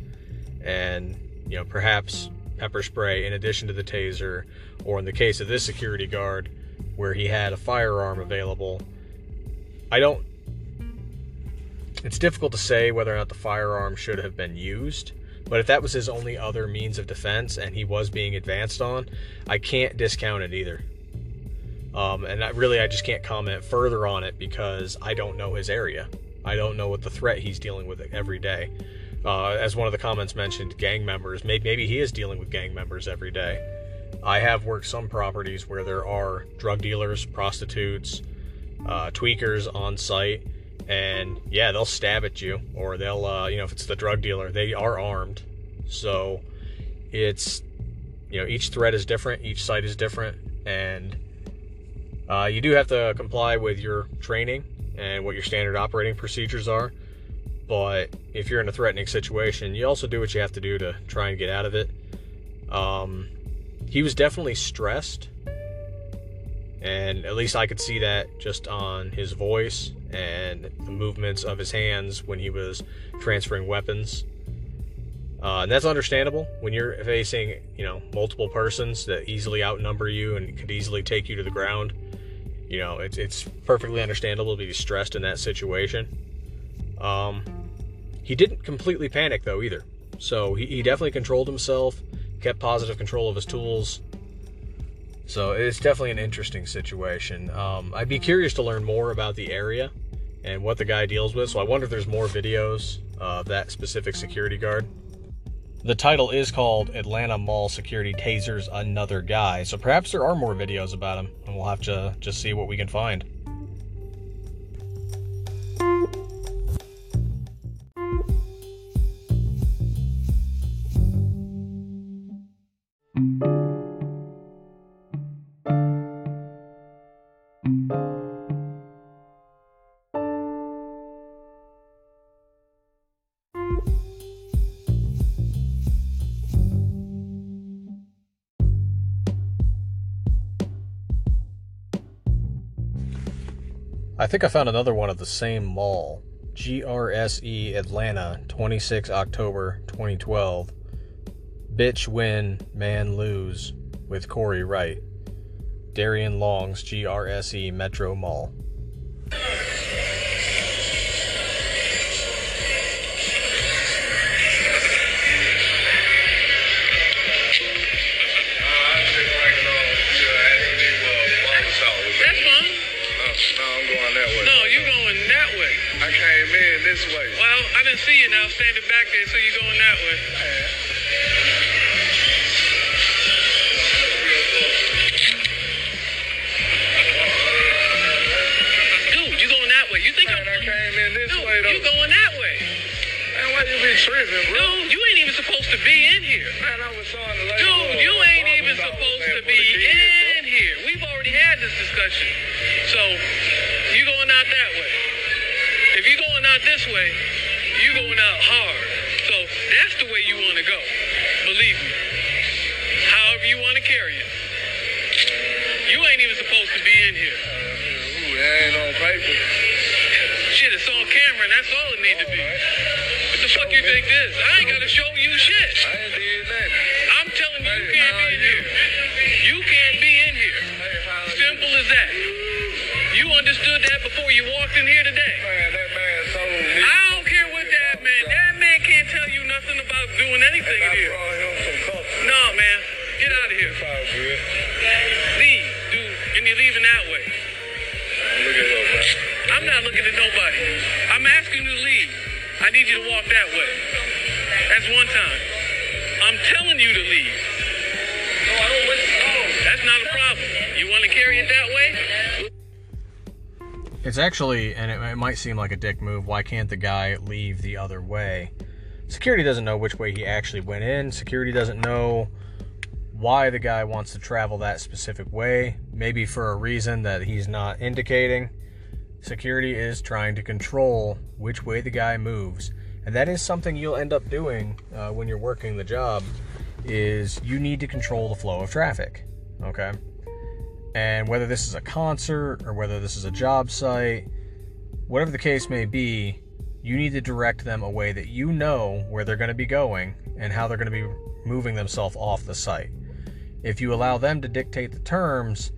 and you know, perhaps pepper spray in addition to the taser, or in the case of this security guard where he had a firearm available. I don't. It's difficult to say whether or not the firearm should have been used, but if that was his only other means of defense and he was being advanced on, I can't discount it either. Um, and I, really, I just can't comment further on it because I don't know his area. I don't know what the threat he's dealing with every day. Uh, as one of the comments mentioned, gang members. Maybe, maybe he is dealing with gang members every day. I have worked some properties where there are drug dealers, prostitutes, uh, tweakers on site, and yeah, they'll stab at you, or they'll, uh, you know, if it's the drug dealer, they are armed. So it's you know, each threat is different, each site is different, and uh, you do have to comply with your training and what your standard operating procedures are. But if you're in a threatening situation, you also do what you have to do to try and get out of it. Um, he was definitely stressed, and at least I could see that just on his voice and the movements of his hands when he was transferring weapons. Uh, and that's understandable when you're facing, you know, multiple persons that easily outnumber you and could easily take you to the ground. You know, it's it's perfectly understandable to be stressed in that situation. Um, he didn't completely panic though either, so he, he definitely controlled himself, kept positive control of his tools. So it's definitely an interesting situation. Um, I'd be curious to learn more about the area and what the guy deals with. So I wonder if there's more videos of that specific security guard. The title is called Atlanta Mall Security Tasers Another Guy. So perhaps there are more videos about him, and we'll have to just see what we can find. Think I found another one of the same mall. GRSE Atlanta, 26 October 2012. Bitch win, man lose with Corey Wright. Darian Long's GRSE Metro Mall. Didn't see you now standing back there, so you going that way. Dude, you going that way. You think Man, I I'm... came in this Dude, way though. you going that way. Man, why you be tripping, bro? Dude, you ain't even supposed to be in here. Man, I was on the lady. Dude, you ain't even supposed to be in here. We've already had this discussion. So, you going out that way. If you going out this way, you going out hard. So, that's the way you want to go. Believe me. However you want to carry it. You ain't even supposed to be in here. Ooh, that ain't on paper. Shit, it's on camera, and that's all it need to be. What the fuck you think this? I ain't got to show you shit. I ain't did nothing. I'm telling you, you can't be in here. You can't be in here. Hey, how you? Simple as that. You understood that before you walked in here today. Doing anything in here. No, man. Get out of here. Leave, dude. And you're leaving that way. I'm not looking at nobody. I'm asking you to leave. I need you to walk that way. That's one time. I'm telling you to leave. That's not a problem. You want to carry it that way? It's actually, and it, it might seem like a dick move, why can't the guy leave the other way? Security doesn't know which way he actually went in. Security doesn't know why the guy wants to travel that specific way. Maybe for a reason that he's not indicating. Security is trying to control which way the guy moves. And that is something you'll end up doing uh, when you're working the job is you need to control the flow of traffic. Okay? And whether this is a concert or whether this is a job site, whatever the case may be, you need to direct them a way that you know where they're going to be going and how they're going to be moving themselves off the site. If you allow them to dictate the terms,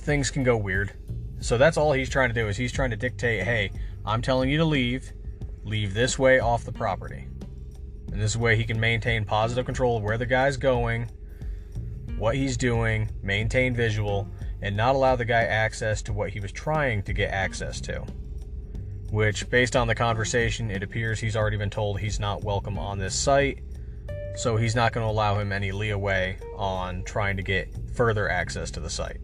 things can go weird. So that's all he's trying to do is he's trying to dictate, "Hey, I'm telling you to leave. Leave this way off the property." And this way he can maintain positive control of where the guy's going, what he's doing, maintain visual, and not allow the guy access to what he was trying to get access to. Which, based on the conversation, it appears he's already been told he's not welcome on this site, so he's not going to allow him any leeway on trying to get further access to the site.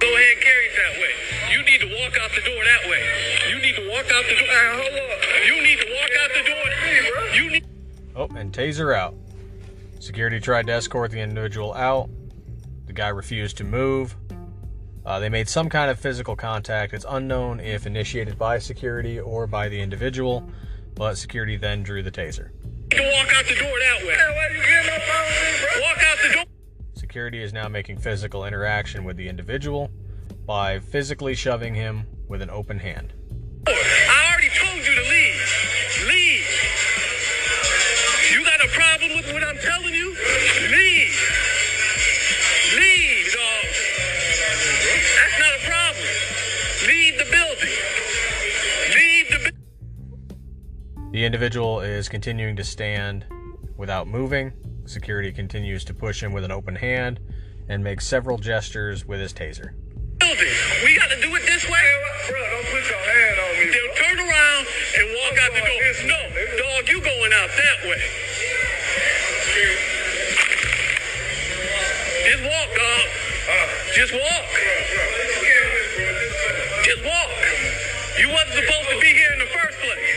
Go ahead and carry it that way. You need to walk out the door that way. You need to walk out the door. Hey, hold up. You need to walk out the door. You need. Oh, and taser out. Security tried to escort the individual out. The guy refused to move. Uh, they made some kind of physical contact. It's unknown if initiated by security or by the individual, but security then drew the taser. You can walk out the door that way. Why you getting up on me. Walk out the door. Security is now making physical interaction with the individual by physically shoving him with an open hand. The individual is continuing to stand without moving. Security continues to push him with an open hand and makes several gestures with his taser. building. We got to do it this way. Bro, don't put your hand on me. Then turn around and walk out the door. No, dog, you going out that way. Just walk, dog. Just walk. Just walk. You wasn't supposed to be here in the first place.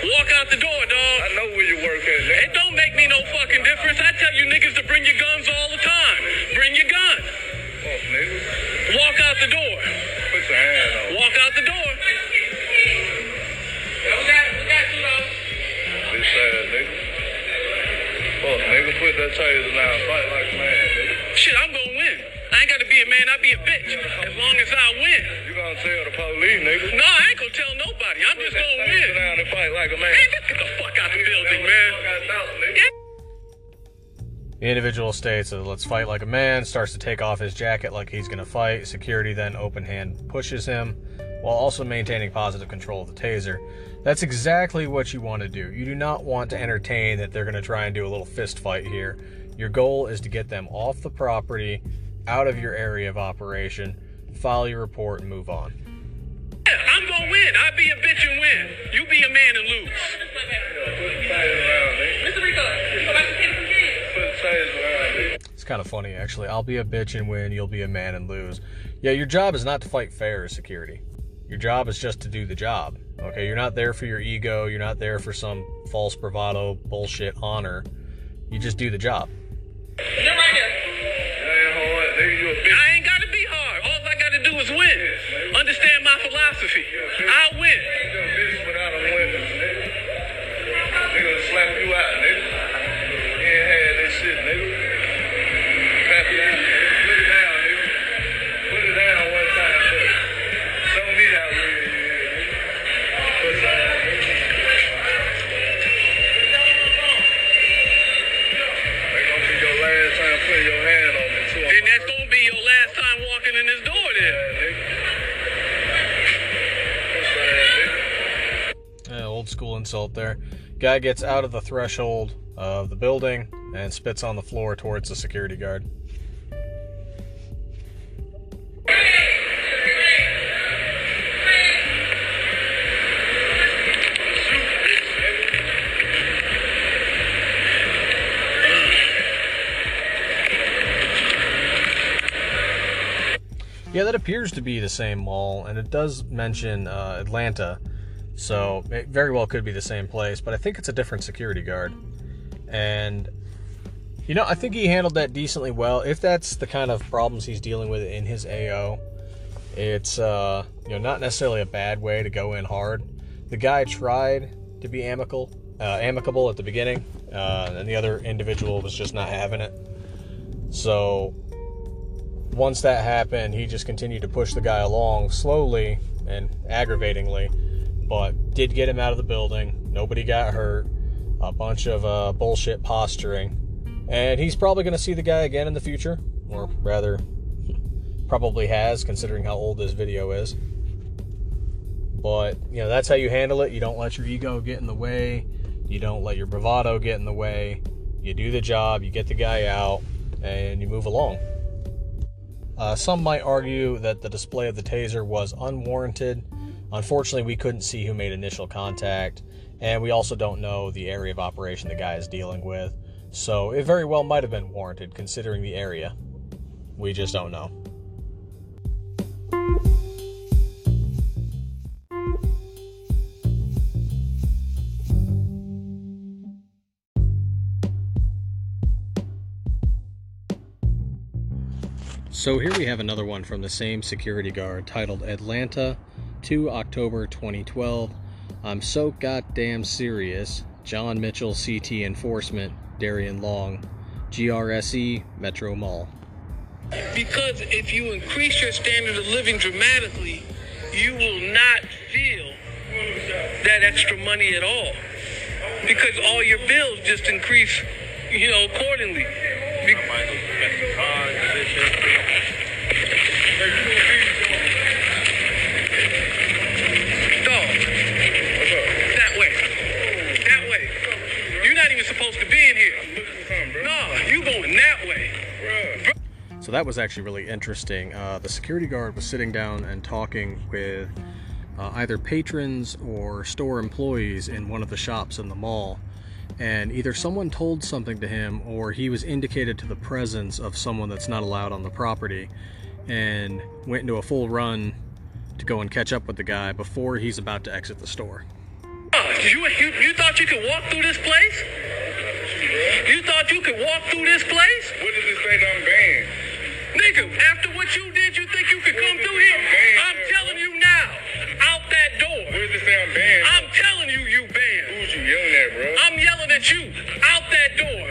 Walk out the door, dog. I know where you work at, nigga. It don't make me no fucking difference. I tell you niggas to bring your guns all the time. Bring your gun. Fuck, nigga. Walk out the door. Put your hand on. Walk out the door. Bitch ass nigga. Fuck, nigga. Put that taser down. Fight like a man, nigga. Shit, I'm gonna win. I ain't gotta be a man, I'll be a bitch. As long as I win. You gonna tell the police, nigga. No, I ain't gonna tell nobody. I'm just gonna taser win. down and fight like a man. Man, get the fuck out the building, man. The individual states that let's fight like a man, starts to take off his jacket like he's going to fight. Security then open hand pushes him while also maintaining positive control of the taser. That's exactly what you want to do. You do not want to entertain that they're going to try and do a little fist fight here. Your goal is to get them off the property, out of your area of operation, file your report, and move on. Yeah, win. I be a bitch and win. You be a man and lose. Put the taser down, nigga. Mr. Rico, go back to Kansas Put the taser down, nigga. It's kind of funny, actually. I'll be a bitch and win, you'll be a man and lose. Yeah, your job is not to fight fair as security. Your job is just to do the job. Okay, you're not there for your ego, you're not there for some false bravado, bullshit honor. You just do the job. You're right there. That ain't hard, nigga. You a bitch. I ain't gotta be hard. All I gotta do is win. Understand my philosophy. I win. School insult there. Guy gets out of the threshold of the building and spits on the floor towards the security guard. Yeah, that appears to be the same mall, and it does mention uh, Atlanta, so it very well could be the same place, but I think it's a different security guard. And, you know, I think he handled that decently well. If that's the kind of problems he's dealing with in his AO, it's, uh, you know, not necessarily a bad way to go in hard. The guy tried to be amicable, uh, amicable at the beginning, uh, and the other individual was just not having it. So, once that happened, he just continued to push the guy along slowly and aggravatingly, but did get him out of the building. Nobody got hurt. A bunch of uh, bullshit posturing. And he's probably going to see the guy again in the future, or rather, probably has, considering how old this video is. But, you know, that's how you handle it. You don't let your ego get in the way, you don't let your bravado get in the way. You do the job, you get the guy out, and you move along. Uh, some might argue that the display of the taser was unwarranted. Unfortunately, we couldn't see who made initial contact, and we also don't know the area of operation the guy is dealing with, so it very well might have been warranted considering the area. We just don't know. So here we have another one from the same security guard titled Atlanta 2 October 2012. I'm so goddamn serious. John Mitchell, CT Enforcement, Darian Long, GRSE, Metro Mall. Because if you increase your standard of living dramatically, you will not feel that extra money at all. Because all your bills just increase, you know, accordingly. Be- Dog. That way. That way. You're not even supposed to be in here. No, you going that way. So that was actually really interesting. Uh, the security guard was sitting down and talking with uh, either patrons or store employees in one of the shops in the mall. And either someone told something to him or he was indicated to the presence of someone that's not allowed on the property and went into a full run to go and catch up with the guy before he's about to exit the store. Uh, you, you, you thought you could walk through this place? You thought you could walk through this place? What does it say that I'm banned? Nigga, after what you did, you think you could come through here? I'm telling you now, out that door. Where does it say I'm banned? I'm telling you, you banned. Who's you yelling at, bro? I'm yelling at you, out that door.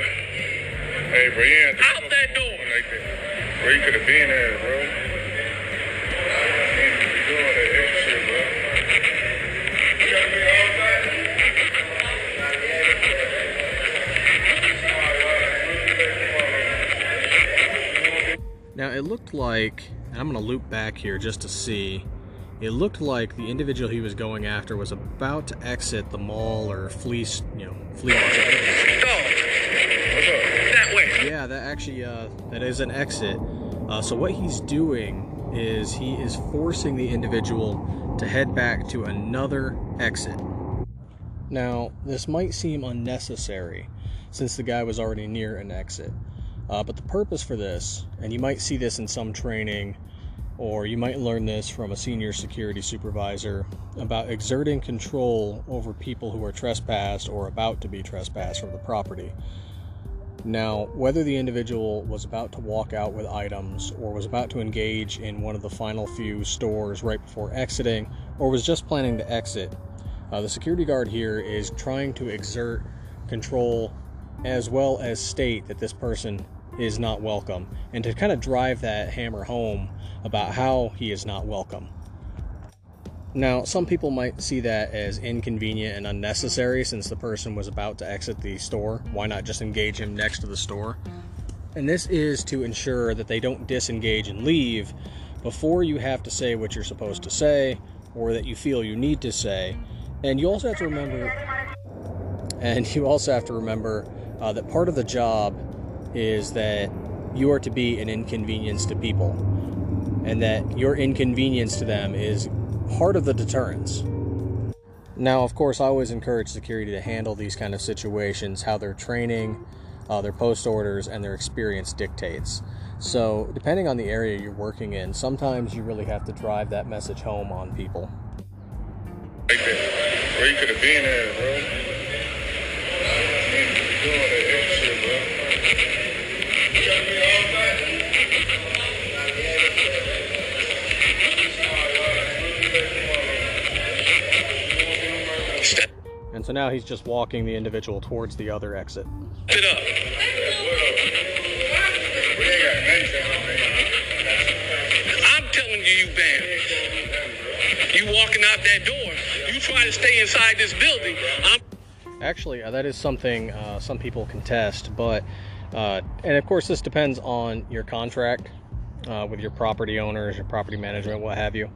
hey, bro, you ain't Out that door. like that. Bro, you could have been there, bro. Now it looked like, and I'm going to loop back here just to see. It looked like the individual he was going after was about to exit the mall or flea, you know, flea market. Yeah, that actually, uh, that is an exit. Uh, so what he's doing is he is forcing the individual to head back to another exit. Now, this might seem unnecessary since the guy was already near an exit. Uh, but the purpose for this, and you might see this in some training, or you might learn this from a senior security supervisor about exerting control over people who are trespassed or about to be trespassed from the property. Now, whether the individual was about to walk out with items or was about to engage in one of the final few stores right before exiting or was just planning to exit, uh, the security guard here is trying to exert control as well as state that this person is not welcome and to kind of drive that hammer home about how he is not welcome. Now, some people might see that as inconvenient and unnecessary since the person was about to exit the store. Why not just engage him next to the store? And this is to ensure that they don't disengage and leave before you have to say what you're supposed to say or that you feel you need to say. And you also have to remember and you also have to remember uh, that part of the job is that you are to be an inconvenience to people and that your inconvenience to them is part of the deterrence. Now, of course, I always encourage security to handle these kind of situations, how their training, uh, their post orders, and their experience dictates. So, depending on the area you're working in, sometimes you really have to drive that message home on people. Bro, you could have been there, bro. Doing that extra bro. And so now he's just walking the individual towards the other exit. it up. We ain't got nothing I'm telling you, you banned. You walking out that door. You try to stay inside this building. I'm Actually, uh, that is something uh, some people contest, but uh, and of course this depends on your contract uh, with your property owners, your property management, what have you.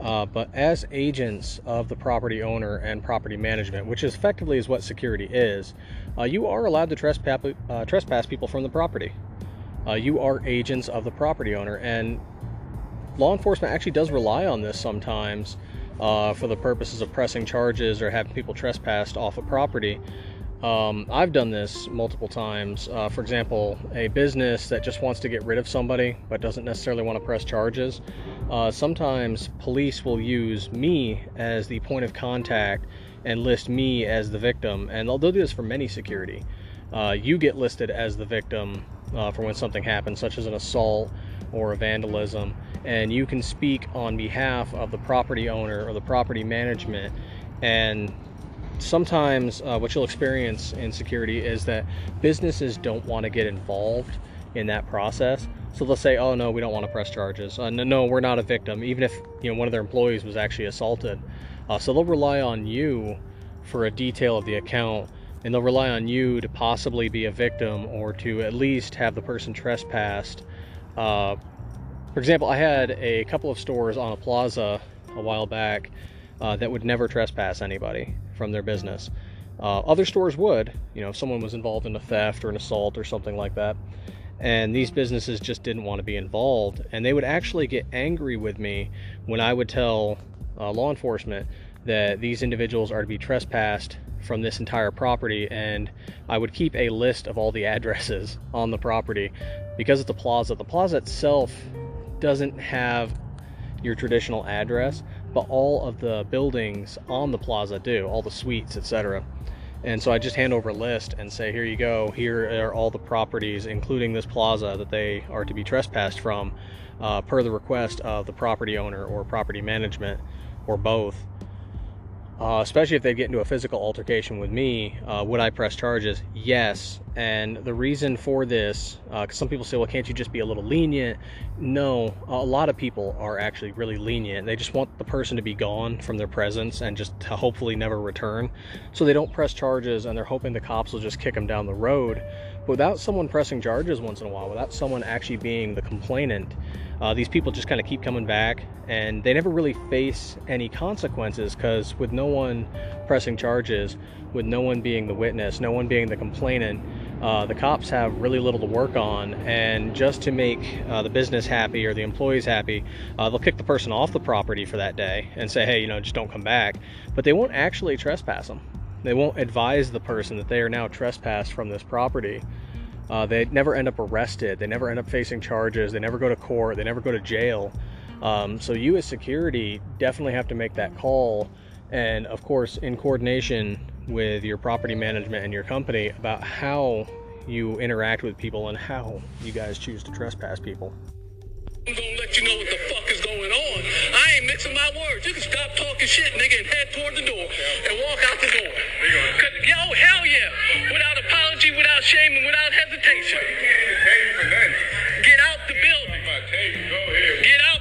Uh, but as agents of the property owner and property management, which is effectively is what security is, uh, you are allowed to trespass uh, trespass people from the property. Uh, you are agents of the property owner, and law enforcement actually does rely on this sometimes for the purposes of pressing charges or having people trespassed off a property. Um, I've done this multiple times. Uh, for example, a business that just wants to get rid of somebody but doesn't necessarily want to press charges. Uh, sometimes police will use me as the point of contact and list me as the victim, and they'll do this for many security. Uh, you get listed as the victim uh, for when something happens, such as an assault or a vandalism, and you can speak on behalf of the property owner or the property management. And sometimes uh, what you'll experience in security is that businesses don't want to get involved in that process. So they'll say, "Oh no, we don't want to press charges. Uh, no, no, we're not a victim." Even if you know one of their employees was actually assaulted, uh, so they'll rely on you for a detail of the account, and they'll rely on you to possibly be a victim or to at least have the person trespassed. Uh, for example, I had a couple of stores on a plaza a while back uh, that would never trespass anybody from their business. Uh, other stores would, you know, if someone was involved in a theft or an assault or something like that. And these businesses just didn't want to be involved. And they would actually get angry with me when I would tell uh, law enforcement that these individuals are to be trespassed from this entire property. And I would keep a list of all the addresses on the property because it's a plaza. The plaza itself doesn't have your traditional address, but all of the buildings on the plaza do, all the suites, etc. And so I just hand over a list and say, here you go. Here are all the properties, including this plaza, that they are to be trespassed from, uh, per the request of the property owner or property management, or both. Uh, especially if they get into a physical altercation with me, uh, would I press charges? Yes. And the reason for this, because some people say, well, can't you just be a little lenient? No, a lot of people are actually really lenient. They just want the person to be gone from their presence and just to hopefully never return. So they don't press charges and they're hoping the cops will just kick them down the road. But without someone pressing charges once in a while, without someone actually being the complainant, uh, these people just kind of keep coming back and they never really face any consequences because with no one pressing charges, with no one being the witness, no one being the complainant, uh, the cops have really little to work on. And just to make uh, the business happy or the employees happy, uh, they'll kick the person off the property for that day and say, hey, you know, just don't come back. But they won't actually trespass them. They won't advise the person that they are now trespassed from this property. Uh, they never end up arrested. They never end up facing charges. They never go to court. They never go to jail. Um, so you as security definitely have to make that call. And of course, in coordination with your property management and your company about how you interact with people and how you guys choose to trespass people. I'm gonna let you know what the fuck is going on. I ain't mixing my words. You can stop talking shit, nigga, and head toward the door and walk out the door. 'Cause- Yo, hell yeah. Without apology, without shame, and without hesitation. Get out the building. Get out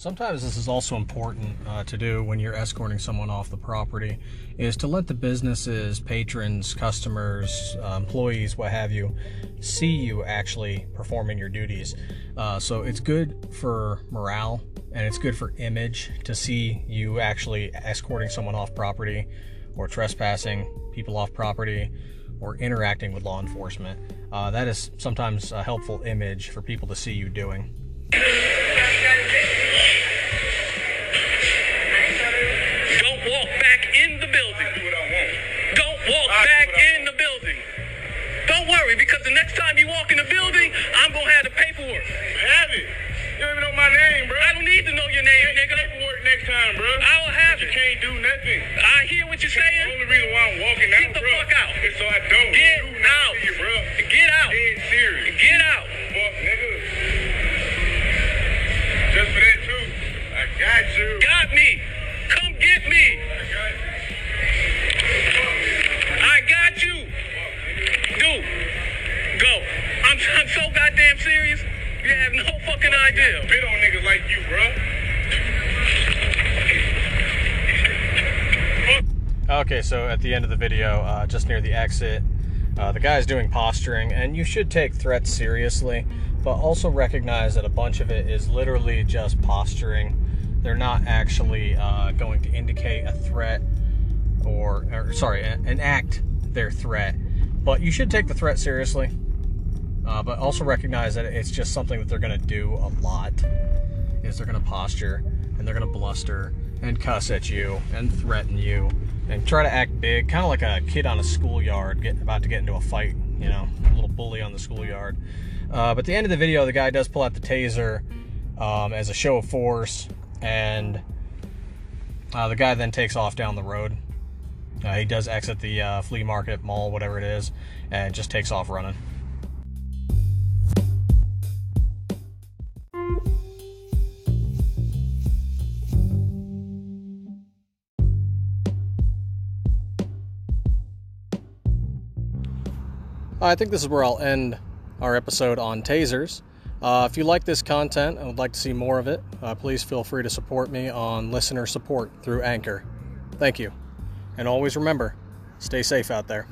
Sometimes this is also important uh, to do when you're escorting someone off the property, is to let the businesses, patrons, customers, uh, employees, what have you, see you actually performing your duties. Uh, so it's good for morale and it's good for image to see you actually escorting someone off property or trespassing people off property or interacting with law enforcement. Uh, that is sometimes a helpful image for people to see you doing. Don't because the next time you walk in the building, I'm gonna have the paperwork. Have it. You don't even know my name, bro. I don't need to know your name, Get nigga. paperwork next time, bro. I will have You it. can't do nothing. I hear what you're saying. The only reason why I'm walking out, Get the bro, fuck out. is so I don't Get do out. you, bro. Get at the end of the video, uh, just near the exit, uh, the guy's doing posturing, and you should take threats seriously, but also recognize that a bunch of it is literally just posturing. They're not actually uh, going to indicate a threat or, or sorry, enact their threat. But you should take the threat seriously, uh, but also recognize that it's just something that they're going to do a lot. Is they're going to posture and they're going to bluster and cuss at you and threaten you and try to act big, kind of like a kid on a schoolyard about to get into a fight, you know, a little bully on the schoolyard. Uh, but at the end of the video, the guy does pull out the taser um, as a show of force, and Uh, the guy then takes off down the road. Uh, he does exit the uh, flea market, mall, whatever it is, and just takes off running. I think this is where I'll end our episode on tasers. Uh, if you like this content and would like to see more of it, uh, please feel free to support me on listener support through Anchor. Thank you. And always remember stay safe out there.